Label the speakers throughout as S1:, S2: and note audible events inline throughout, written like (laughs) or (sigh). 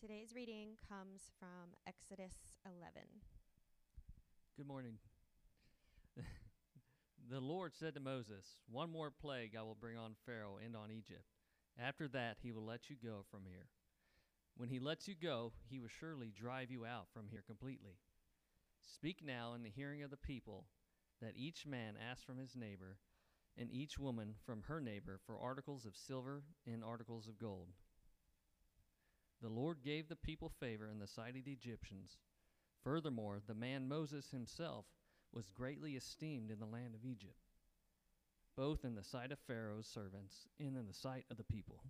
S1: Today's reading comes from Exodus 11.
S2: Good morning. the Lord said to Moses, One more plague I will bring on Pharaoh and on Egypt. After that, he will let you go from here. When he lets you go, he will surely drive you out from here completely. Speak now in the hearing of the people that each man ask from his neighbor, and each woman from her neighbor for articles of silver and articles of gold. The Lord gave the people favor in the sight of the Egyptians. Furthermore, the man Moses himself was greatly esteemed in the land of Egypt, both in the sight of Pharaoh's servants and in the sight of the people.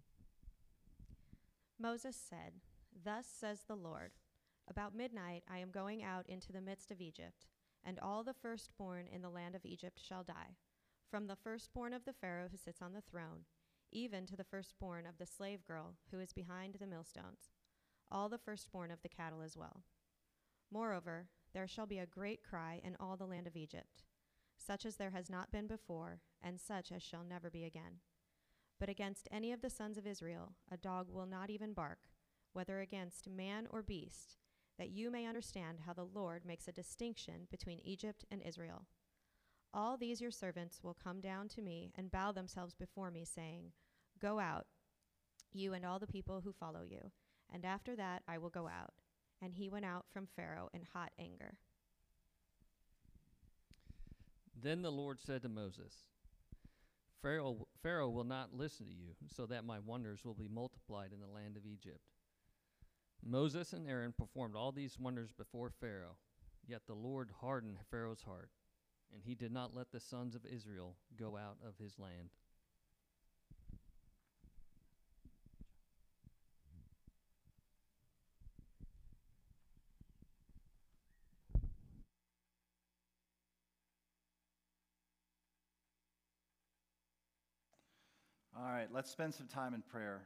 S1: Moses said, Thus says the Lord About midnight I am going out into the midst of Egypt, and all the firstborn in the land of Egypt shall die, from the firstborn of the Pharaoh who sits on the throne, even to the firstborn of the slave girl who is behind the millstones, all the firstborn of the cattle as well. Moreover, there shall be a great cry in all the land of Egypt, such as there has not been before, and such as shall never be again. But against any of the sons of Israel a dog will not even bark, whether against man or beast, that you may understand how the Lord makes a distinction between Egypt and Israel. All these your servants will come down to me and bow themselves before me, saying, Go out, you and all the people who follow you, and after that I will go out. And he went out from Pharaoh in hot anger.
S2: Then the Lord said to Moses, Pharaoh, Pharaoh will not listen to you, so that my wonders will be multiplied in the land of Egypt. Moses and Aaron performed all these wonders before Pharaoh, yet the Lord hardened Pharaoh's heart, and he did not let the sons of Israel go out of his land.
S3: All right, let's spend some time in prayer.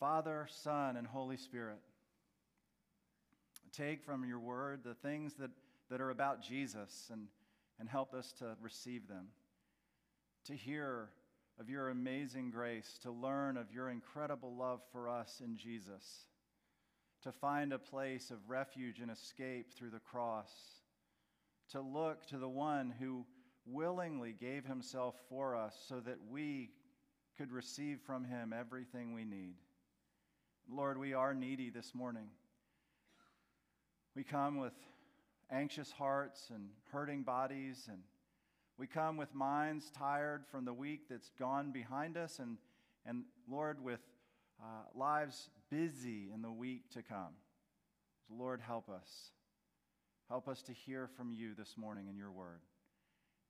S3: Father, Son, and Holy Spirit, take from your word the things that, that are about Jesus and, and help us to receive them, to hear of your amazing grace, to learn of your incredible love for us in Jesus, to find a place of refuge and escape through the cross, to look to the one who willingly gave himself for us so that we could receive from him everything we need. Lord, we are needy this morning. We come with anxious hearts and hurting bodies, and we come with minds tired from the week that's gone behind us, and, and Lord, with uh, lives busy in the week to come. Lord, help us. Help us to hear from you this morning in your word,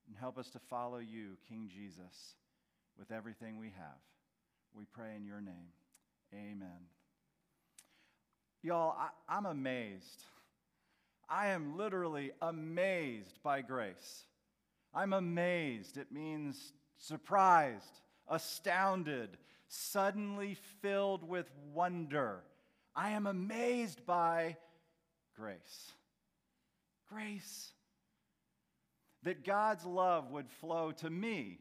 S3: and help us to follow you, King Jesus with everything we have. We pray in your name. Amen. Y'all, I, am amazed. I am literally amazed by grace. I'm amazed. It means surprised, astounded, suddenly filled with wonder. I am amazed by grace. Grace. That God's love would flow to me,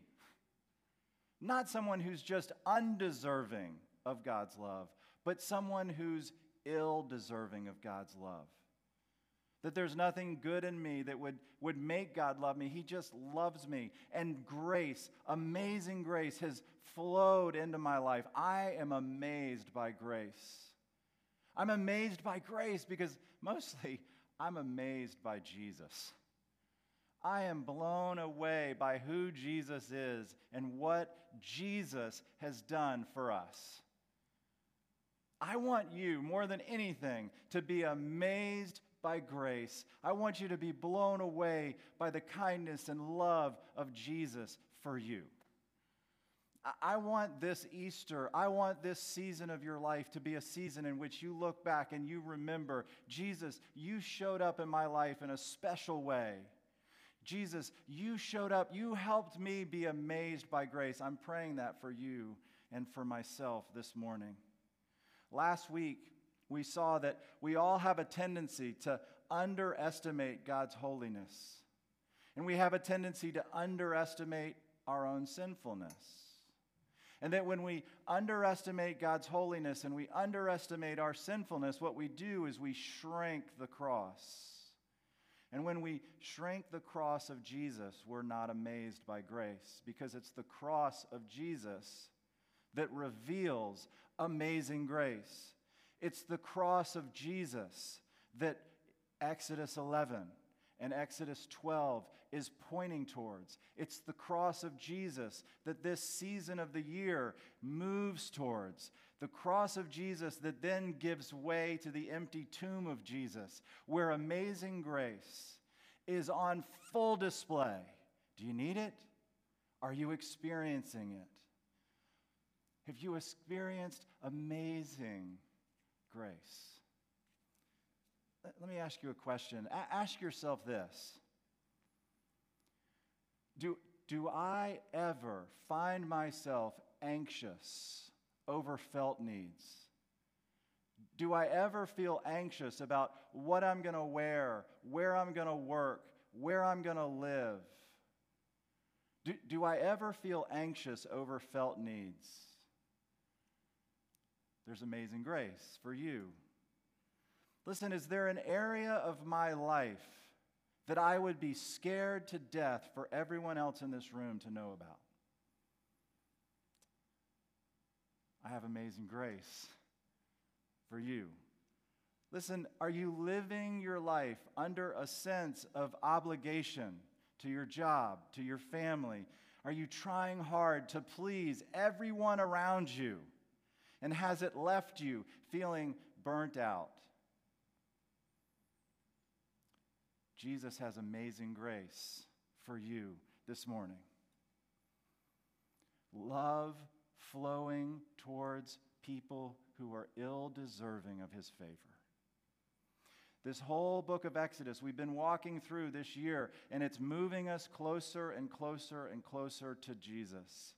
S3: not someone who's just undeserving of God's love, but someone who's ill deserving of God's love. That there's nothing good in me that would, would make God love me. He just loves me. And grace, amazing grace, has flowed into my life. I am amazed by grace. I'm amazed by grace because mostly I'm amazed by Jesus. I am blown away by who Jesus is and what Jesus has done for us. I want you, more than anything, to be amazed by grace. I want you to be blown away by the kindness and love of Jesus for you. I want this Easter, I want this season of your life to be a season in which you look back and you remember, Jesus, you showed up in my life in a special way. Jesus, you showed up. You helped me be amazed by grace. I'm praying that for you and for myself this morning. Last week, we saw that we all have a tendency to underestimate God's holiness, and we have a tendency to underestimate our own sinfulness. And that when we underestimate God's holiness and we underestimate our sinfulness, what we do is we shrink the cross. And when we shrink the cross of Jesus, we're not amazed by grace because it's the cross of Jesus that reveals amazing grace. It's the cross of Jesus that Exodus 11 and Exodus 12 is pointing towards. It's the cross of Jesus that this season of the year moves towards. The cross of Jesus that then gives way to the empty tomb of Jesus, where amazing grace is on full display. Do you need it? Are you experiencing it? Have you experienced amazing grace? Let me ask you a question. A- ask yourself this do, do I ever find myself anxious over felt needs? Do I ever feel anxious about what I'm going to wear, where I'm going to work, where I'm going to live? Do, do I ever feel anxious over felt needs? There's amazing grace for you. Listen, is there an area of my life that I would be scared to death for everyone else in this room to know about? I have amazing grace for you. Listen, are you living your life under a sense of obligation to your job, to your family? Are you trying hard to please everyone around you? And has it left you feeling burnt out? Jesus has amazing grace for you this morning. Love flowing towards people who are ill deserving of his favor. This whole book of Exodus we've been walking through this year, and it's moving us closer and closer and closer to Jesus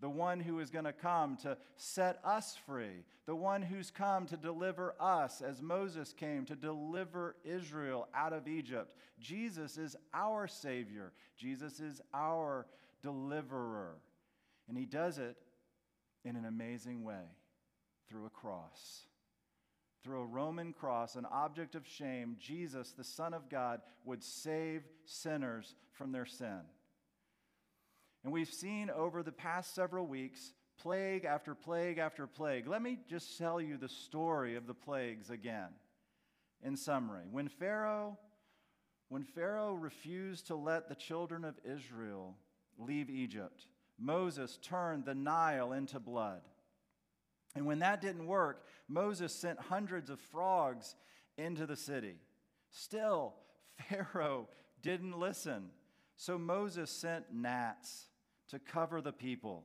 S3: the one who is going to come to set us free, the one who's come to deliver us as Moses came to deliver Israel out of Egypt. Jesus is our Savior, Jesus is our deliverer. And he does it in an amazing way through a cross. Through a Roman cross, an object of shame, Jesus, the Son of God, would save sinners from their sin. And we've seen over the past several weeks plague after plague after plague. Let me just tell you the story of the plagues again in summary. When Pharaoh when Pharaoh refused to let the children of Israel leave Egypt, Moses turned the Nile into blood. And when that didn't work, Moses sent hundreds of frogs into the city. Still, (laughs) Pharaoh didn't listen. So Moses sent gnats to cover the people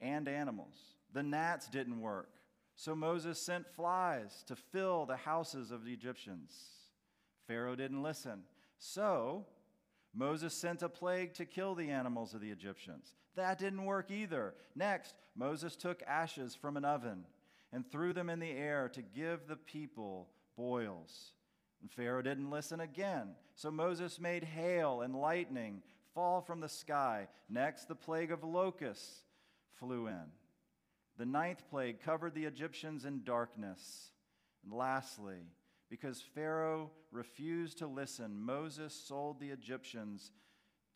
S3: and animals. The gnats didn't work, so Moses sent flies to fill the houses of the Egyptians. Pharaoh didn't listen, so Moses sent a plague to kill the animals of the Egyptians. That didn't work either. Next, Moses took ashes from an oven and threw them in the air to give the people boils. And Pharaoh didn't listen again. So Moses made hail and lightning fall from the sky. Next, the plague of locusts flew in. The ninth plague covered the Egyptians in darkness. And lastly, because Pharaoh refused to listen, Moses sold the Egyptians,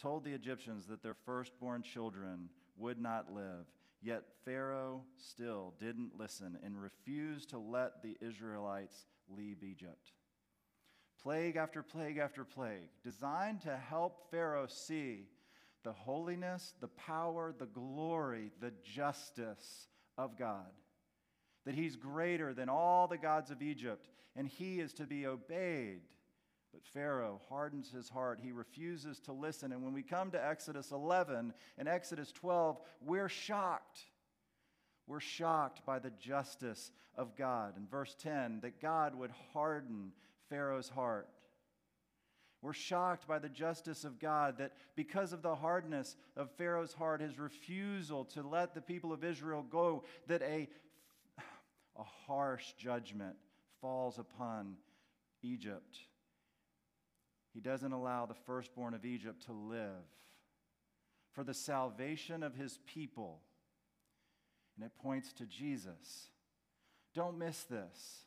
S3: told the Egyptians that their firstborn children would not live. Yet Pharaoh still didn't listen and refused to let the Israelites leave Egypt plague after plague after plague, designed to help Pharaoh see the holiness, the power, the glory, the justice of God. That he's greater than all the gods of Egypt, and he is to be obeyed. But Pharaoh hardens his heart. He refuses to listen. And when we come to Exodus 11 and Exodus 12, we're shocked. We're shocked by the justice of God. In verse 10, that God would harden Pharaoh's heart. We're shocked by the justice of God that because of the hardness of Pharaoh's heart, his refusal to let the people of Israel go, that a, a harsh judgment falls upon Egypt. He doesn't allow the firstborn of Egypt to live. For the salvation of his people, and it points to Jesus. Don't miss this.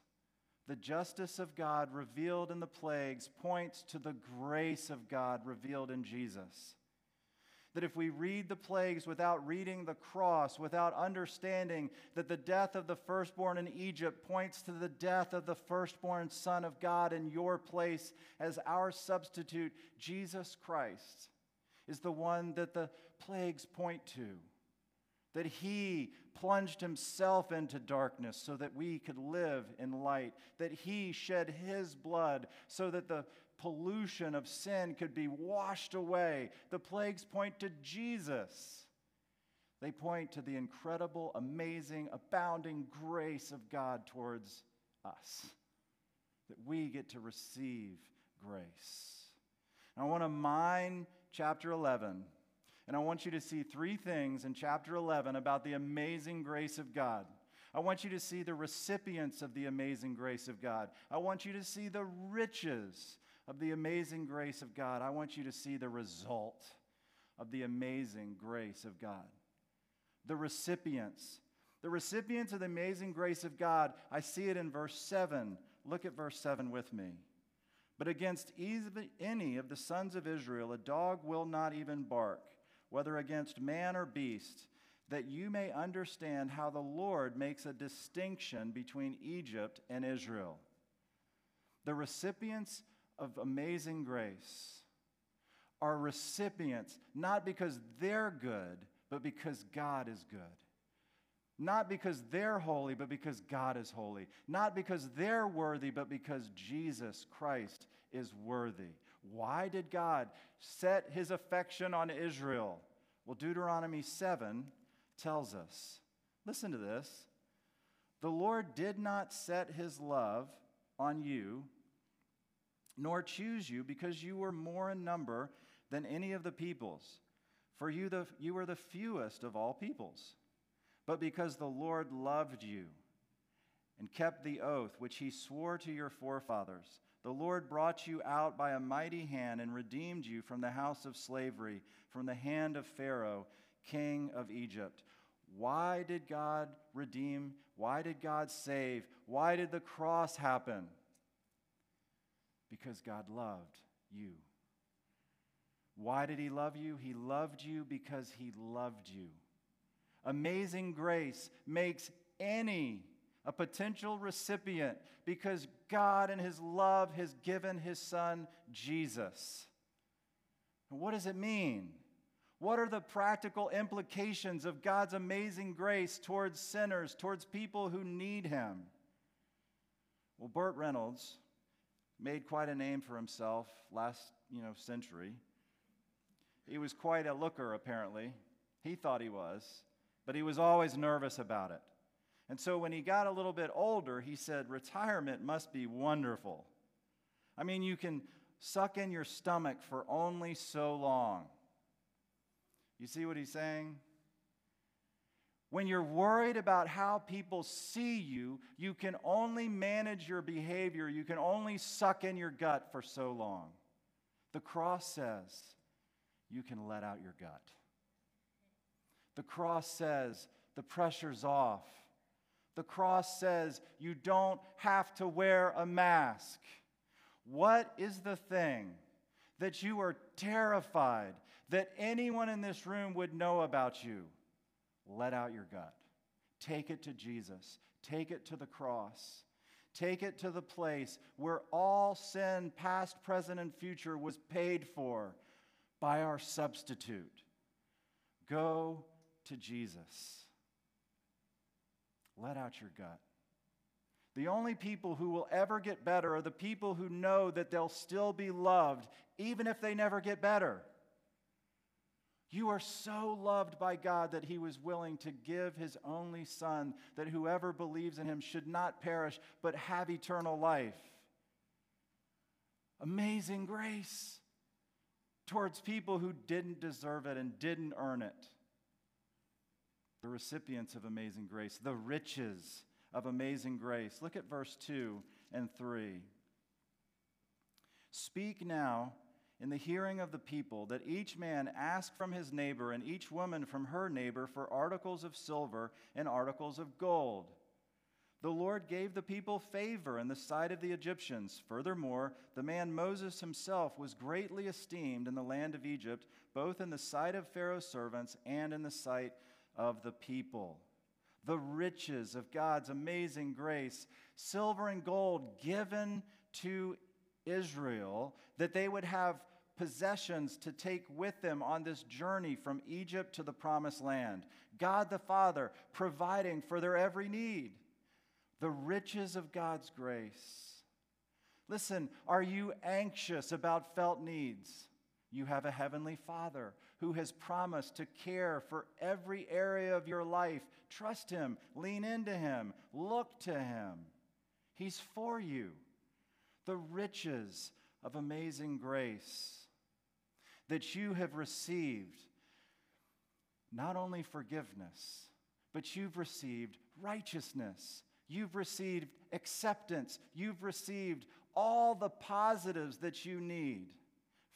S3: The justice of God revealed in the plagues points to the grace of God revealed in Jesus. That if we read the plagues without reading the cross, without understanding that the death of the firstborn in Egypt points to the death of the firstborn Son of God in your place as our substitute, Jesus Christ is the one that the plagues point to. That he plunged himself into darkness so that we could live in light. That he shed his blood so that the pollution of sin could be washed away. The plagues point to Jesus. They point to the incredible, amazing, abounding grace of God towards us. That we get to receive grace. And I want to mine chapter 11. And I want you to see three things in chapter 11 about the amazing grace of God. I want you to see the recipients of the amazing grace of God. I want you to see the riches of the amazing grace of God. I want you to see the result of the amazing grace of God. The recipients. The recipients of the amazing grace of God, I see it in verse 7. Look at verse 7 with me. But against any of the sons of Israel, a dog will not even bark, whether against man or beast, that you may understand how the Lord makes a distinction between Egypt and Israel. The recipients of amazing grace are recipients not because they're good, but because God is good. Not because they're holy, but because God is holy. Not because they're worthy, but because Jesus Christ is worthy. Why did God set his affection on Israel? Well, Deuteronomy 7 tells us. Listen to this. The Lord did not set his love on you, nor choose you, because you were more in number than any of the peoples. For you, the, you were the fewest of all peoples but because the Lord loved you and kept the oath which he swore to your forefathers. The Lord brought you out by a mighty hand and redeemed you from the house of slavery, from the hand of Pharaoh, king of Egypt. Why did God redeem? Why did God save? Why did the cross happen? Because God loved you. Why did He love you? He loved you because He loved you. Amazing grace makes any a potential recipient because God, in His love, has given His Son, Jesus. What does it mean? What are the practical implications of God's amazing grace towards sinners, towards people who need Him? Well, Burt Reynolds made quite a name for himself last you know, century. He was quite a looker, apparently. He thought he was but he was always nervous about it. And so when he got a little bit older, he said, Retirement must be wonderful. I mean, you can suck in your stomach for only so long. You see what he's saying? When you're worried about how people see you, you can only manage your behavior, you can only suck in your gut for so long. The cross says you can let out your gut. The cross says the pressure's off. The cross says you don't have to wear a mask. What is the thing that you are terrified that anyone in this room would know about you? Let out your gut. Take it to Jesus. Take it to the cross. Take it to the place where all sin, past, present, and future, was paid for by our substitute. Go to Jesus. Let out your gut. The only people who will ever get better are the people who know that they'll still be loved, even if they never get better. You are so loved by God that He was willing to give His only Son, that whoever believes in Him should not perish, but have eternal life. Amazing grace towards people who didn't deserve it and didn't earn it the recipients of amazing grace, the riches of amazing grace. Look at verse 2 and 3. Speak now in the hearing of the people that each man ask from his neighbor and each woman from her neighbor for articles of silver and articles of gold. The Lord gave the people favor in the sight of the Egyptians. Furthermore, the man Moses himself was greatly esteemed in the land of Egypt, both in the sight of Pharaoh's servants and in the sight of the people. The riches of God's amazing grace, silver and gold given to Israel, that they would have possessions to take with them on this journey from Egypt to the promised land. God the Father providing for their every need. The riches of God's grace. Listen, are you anxious about felt needs? You have a heavenly Father who has promised to care for every area of your life. Trust Him, lean into Him, look to Him. He's for you. The riches of amazing grace that you have received not only forgiveness, but you've received righteousness. You've received acceptance. You've received all the positives that you need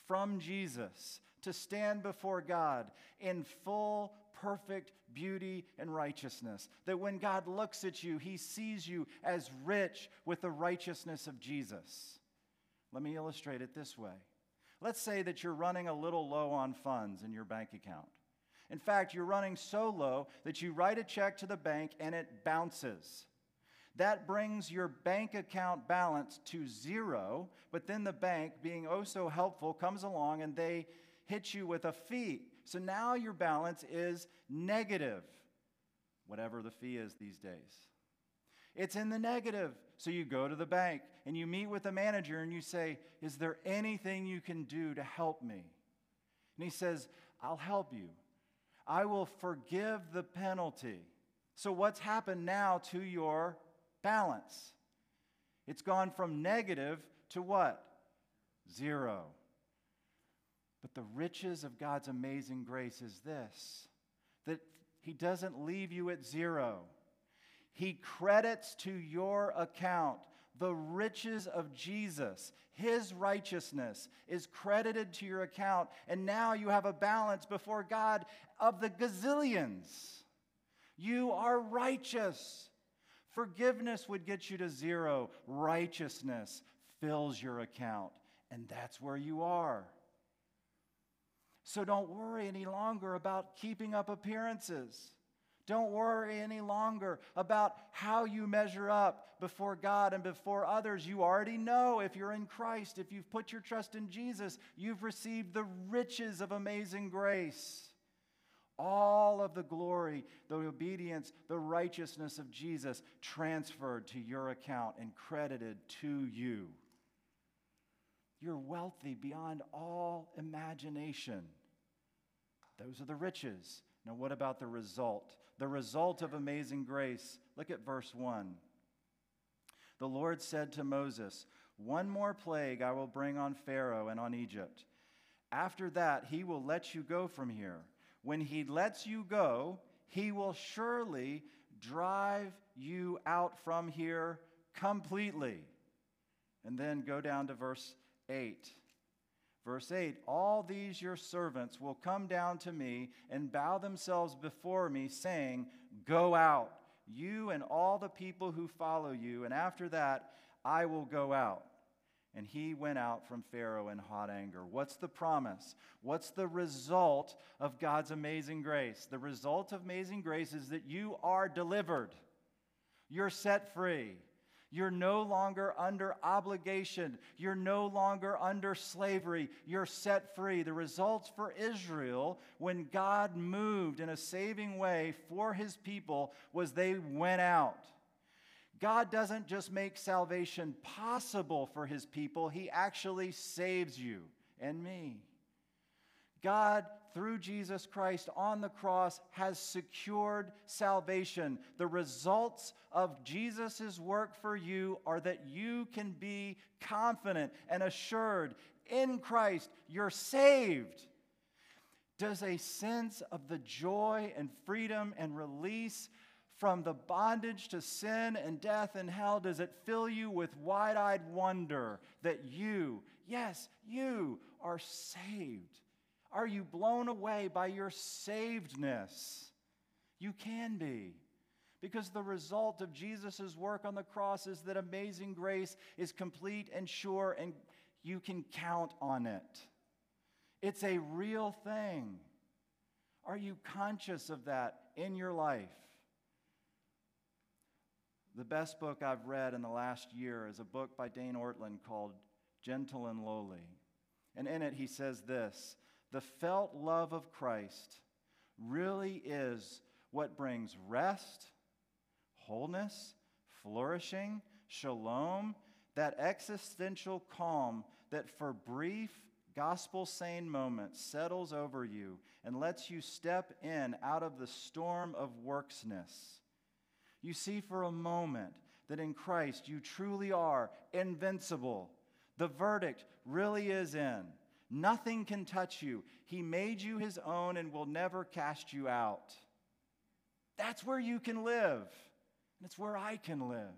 S3: from Jesus to stand before God in full, perfect beauty and righteousness. That when God looks at you, he sees you as rich with the righteousness of Jesus. Let me illustrate it this way. Let's say that you're running a little low on funds in your bank account. In fact, you're running so low that you write a check to the bank and it bounces. That brings your bank account balance to zero, but then the bank, being oh so helpful, comes along and they hit you with a fee. So now your balance is negative, whatever the fee is these days. It's in the negative. So you go to the bank and you meet with the manager and you say, Is there anything you can do to help me? And he says, I'll help you. I will forgive the penalty. So, what's happened now to your balance? It's gone from negative to what? Zero. But the riches of God's amazing grace is this that He doesn't leave you at zero. He credits to your account the riches of Jesus. His righteousness is credited to your account, and now you have a balance before God of the gazillions. You are righteous. Forgiveness would get you to zero, righteousness fills your account, and that's where you are. So don't worry any longer about keeping up appearances. Don't worry any longer about how you measure up before God and before others. You already know if you're in Christ, if you've put your trust in Jesus, you've received the riches of amazing grace. All of the glory, the obedience, the righteousness of Jesus transferred to your account and credited to you. You're wealthy beyond all imagination. Those are the riches. Now, what about the result? The result of amazing grace. Look at verse 1. The Lord said to Moses, One more plague I will bring on Pharaoh and on Egypt. After that, he will let you go from here. When he lets you go, he will surely drive you out from here completely. And then go down to verse 8. Verse 8 All these your servants will come down to me and bow themselves before me, saying, Go out, you and all the people who follow you, and after that I will go out. And he went out from Pharaoh in hot anger. What's the promise? What's the result of God's amazing grace? The result of amazing grace is that you are delivered, you're set free. You're no longer under obligation. You're no longer under slavery. You're set free. The results for Israel, when God moved in a saving way for his people, was they went out. God doesn't just make salvation possible for his people, he actually saves you and me. God, through Jesus Christ on the cross, has secured salvation. The results of Jesus' work for you are that you can be confident and assured in Christ, you're saved. Does a sense of the joy and freedom and release from the bondage to sin and death and hell, does it fill you with wide eyed wonder that you, yes, you, are saved? Are you blown away by your savedness? You can be. Because the result of Jesus' work on the cross is that amazing grace is complete and sure, and you can count on it. It's a real thing. Are you conscious of that in your life? The best book I've read in the last year is a book by Dane Ortlund called Gentle and Lowly. And in it, he says this The felt love of Christ really is what brings rest, wholeness, flourishing, shalom, that existential calm that for brief, gospel sane moments settles over you and lets you step in out of the storm of worksness you see for a moment that in Christ you truly are invincible. The verdict really is in. Nothing can touch you. He made you his own and will never cast you out. That's where you can live. And it's where I can live.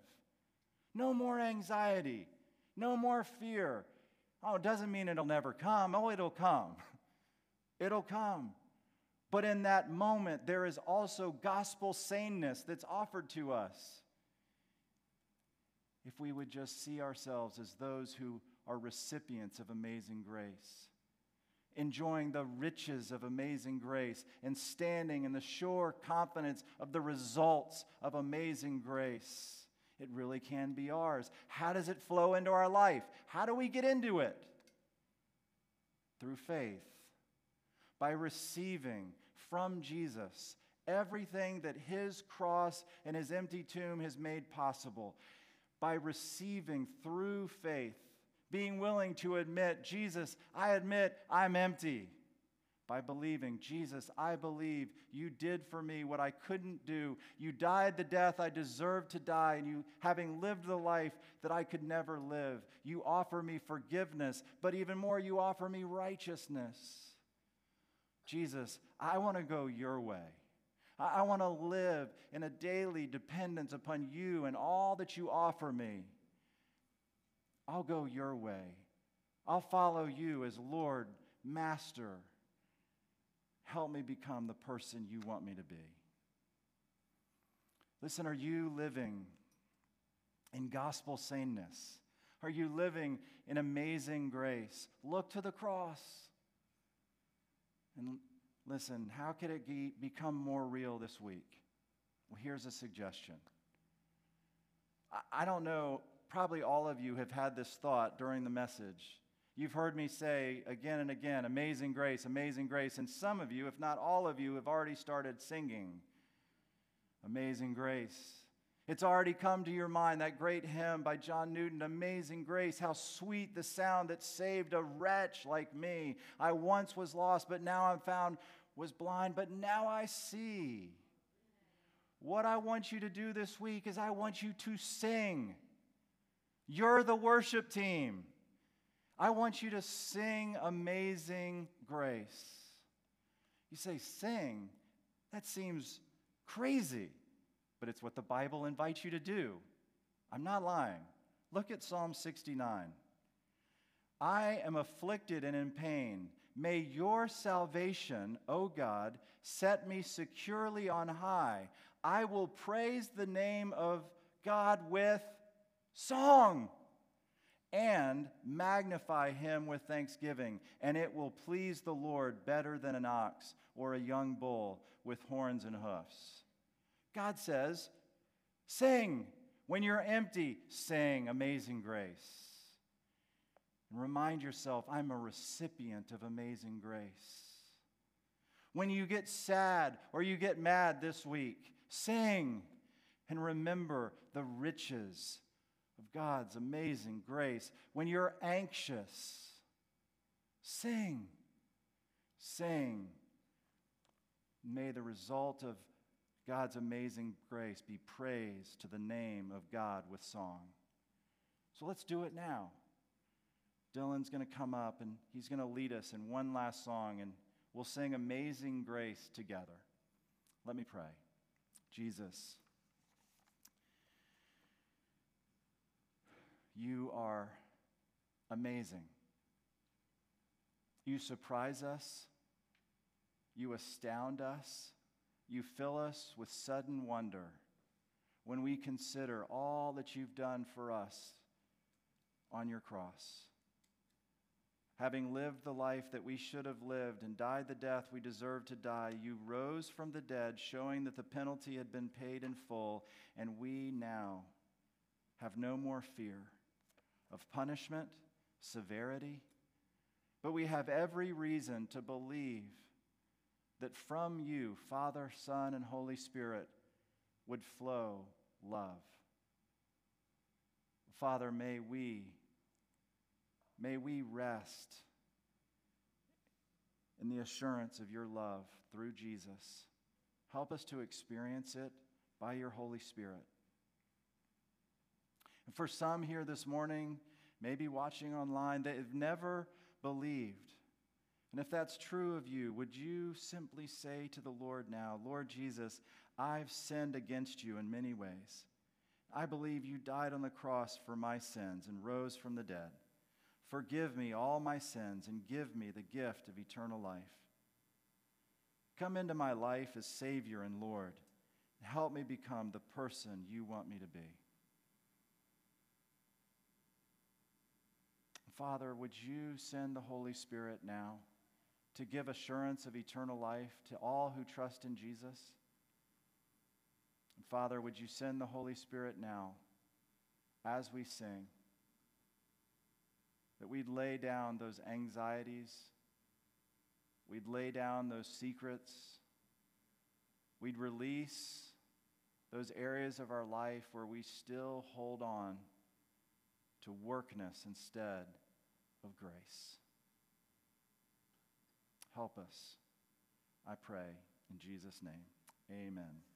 S3: No more anxiety. No more fear. Oh, it doesn't mean it'll never come. Oh, it'll come. (laughs) It'll come. But in that moment, there is also gospel saneness that's offered to us. If we would just see ourselves as those who are recipients of amazing grace, enjoying the riches of amazing grace, and standing in the sure confidence of the results of amazing grace, it really can be ours. How does it flow into our life? How do we get into it? Through faith by receiving from Jesus everything that his cross and his empty tomb has made possible, by receiving through faith, being willing to admit, Jesus, I admit I'm empty. By believing, Jesus, I believe you did for me what I couldn't do. You died the death I deserved to die, and you, having lived the life that I could never live, you offer me forgiveness, but even more, you offer me righteousness. Jesus, I want to go your way. I, I want to live in a daily dependence upon you and all that you offer me. I'll go your way. I'll follow you as Lord, Master. Help me become the person you want me to be. Listen, are you living in gospel saneness? Are you living in amazing grace? Look to the cross. And listen, how could it be, become more real this week? Well, here's a suggestion. I, I don't know, probably all of you have had this thought during the message. You've heard me say again and again, Amazing Grace, Amazing Grace. And some of you, if not all of you, have already started singing Amazing Grace. It's already come to your mind that great hymn by John Newton, Amazing Grace. How sweet the sound that saved a wretch like me. I once was lost, but now I'm found, was blind, but now I see. What I want you to do this week is I want you to sing. You're the worship team. I want you to sing Amazing Grace. You say, sing? That seems crazy but it's what the Bible invites you to do. I'm not lying. Look at Psalm 69. I am afflicted and in pain. May your salvation, O God, set me securely on high. I will praise the name of God with song and magnify him with thanksgiving, and it will please the Lord better than an ox or a young bull with horns and hoofs. God says, sing. When you're empty, sing amazing grace. And remind yourself, I'm a recipient of amazing grace. When you get sad or you get mad this week, sing and remember the riches of God's amazing grace. When you're anxious, sing. Sing. May the result of God's amazing grace be praised to the name of God with song. So let's do it now. Dylan's going to come up and he's going to lead us in one last song, and we'll sing Amazing Grace together. Let me pray. Jesus, you are amazing. You surprise us, you astound us you fill us with sudden wonder when we consider all that you've done for us on your cross. Having lived the life that we should have lived and died the death we deserved to die, you rose from the dead, showing that the penalty had been paid in full, and we now have no more fear of punishment, severity, but we have every reason to believe that from you, Father, Son, and Holy Spirit, would flow love. Father, may we may we rest in the assurance of your love through Jesus. Help us to experience it by your Holy Spirit. And for some here this morning, maybe watching online, that have never believed. And if that's true of you, would you simply say to the Lord now, Lord Jesus, I've sinned against you in many ways. I believe you died on the cross for my sins and rose from the dead. Forgive me all my sins and give me the gift of eternal life. Come into my life as Savior and Lord. Help me become the person you want me to be. Father, would you send the Holy Spirit now to give assurance of eternal life to all who trust in Jesus? And Father, would you send the Holy Spirit now as we sing? That we'd lay down those anxieties, we'd lay down those secrets, we'd release those areas of our life where we still hold on to workness instead of grace. Help us, I pray, in Jesus' name. Amen.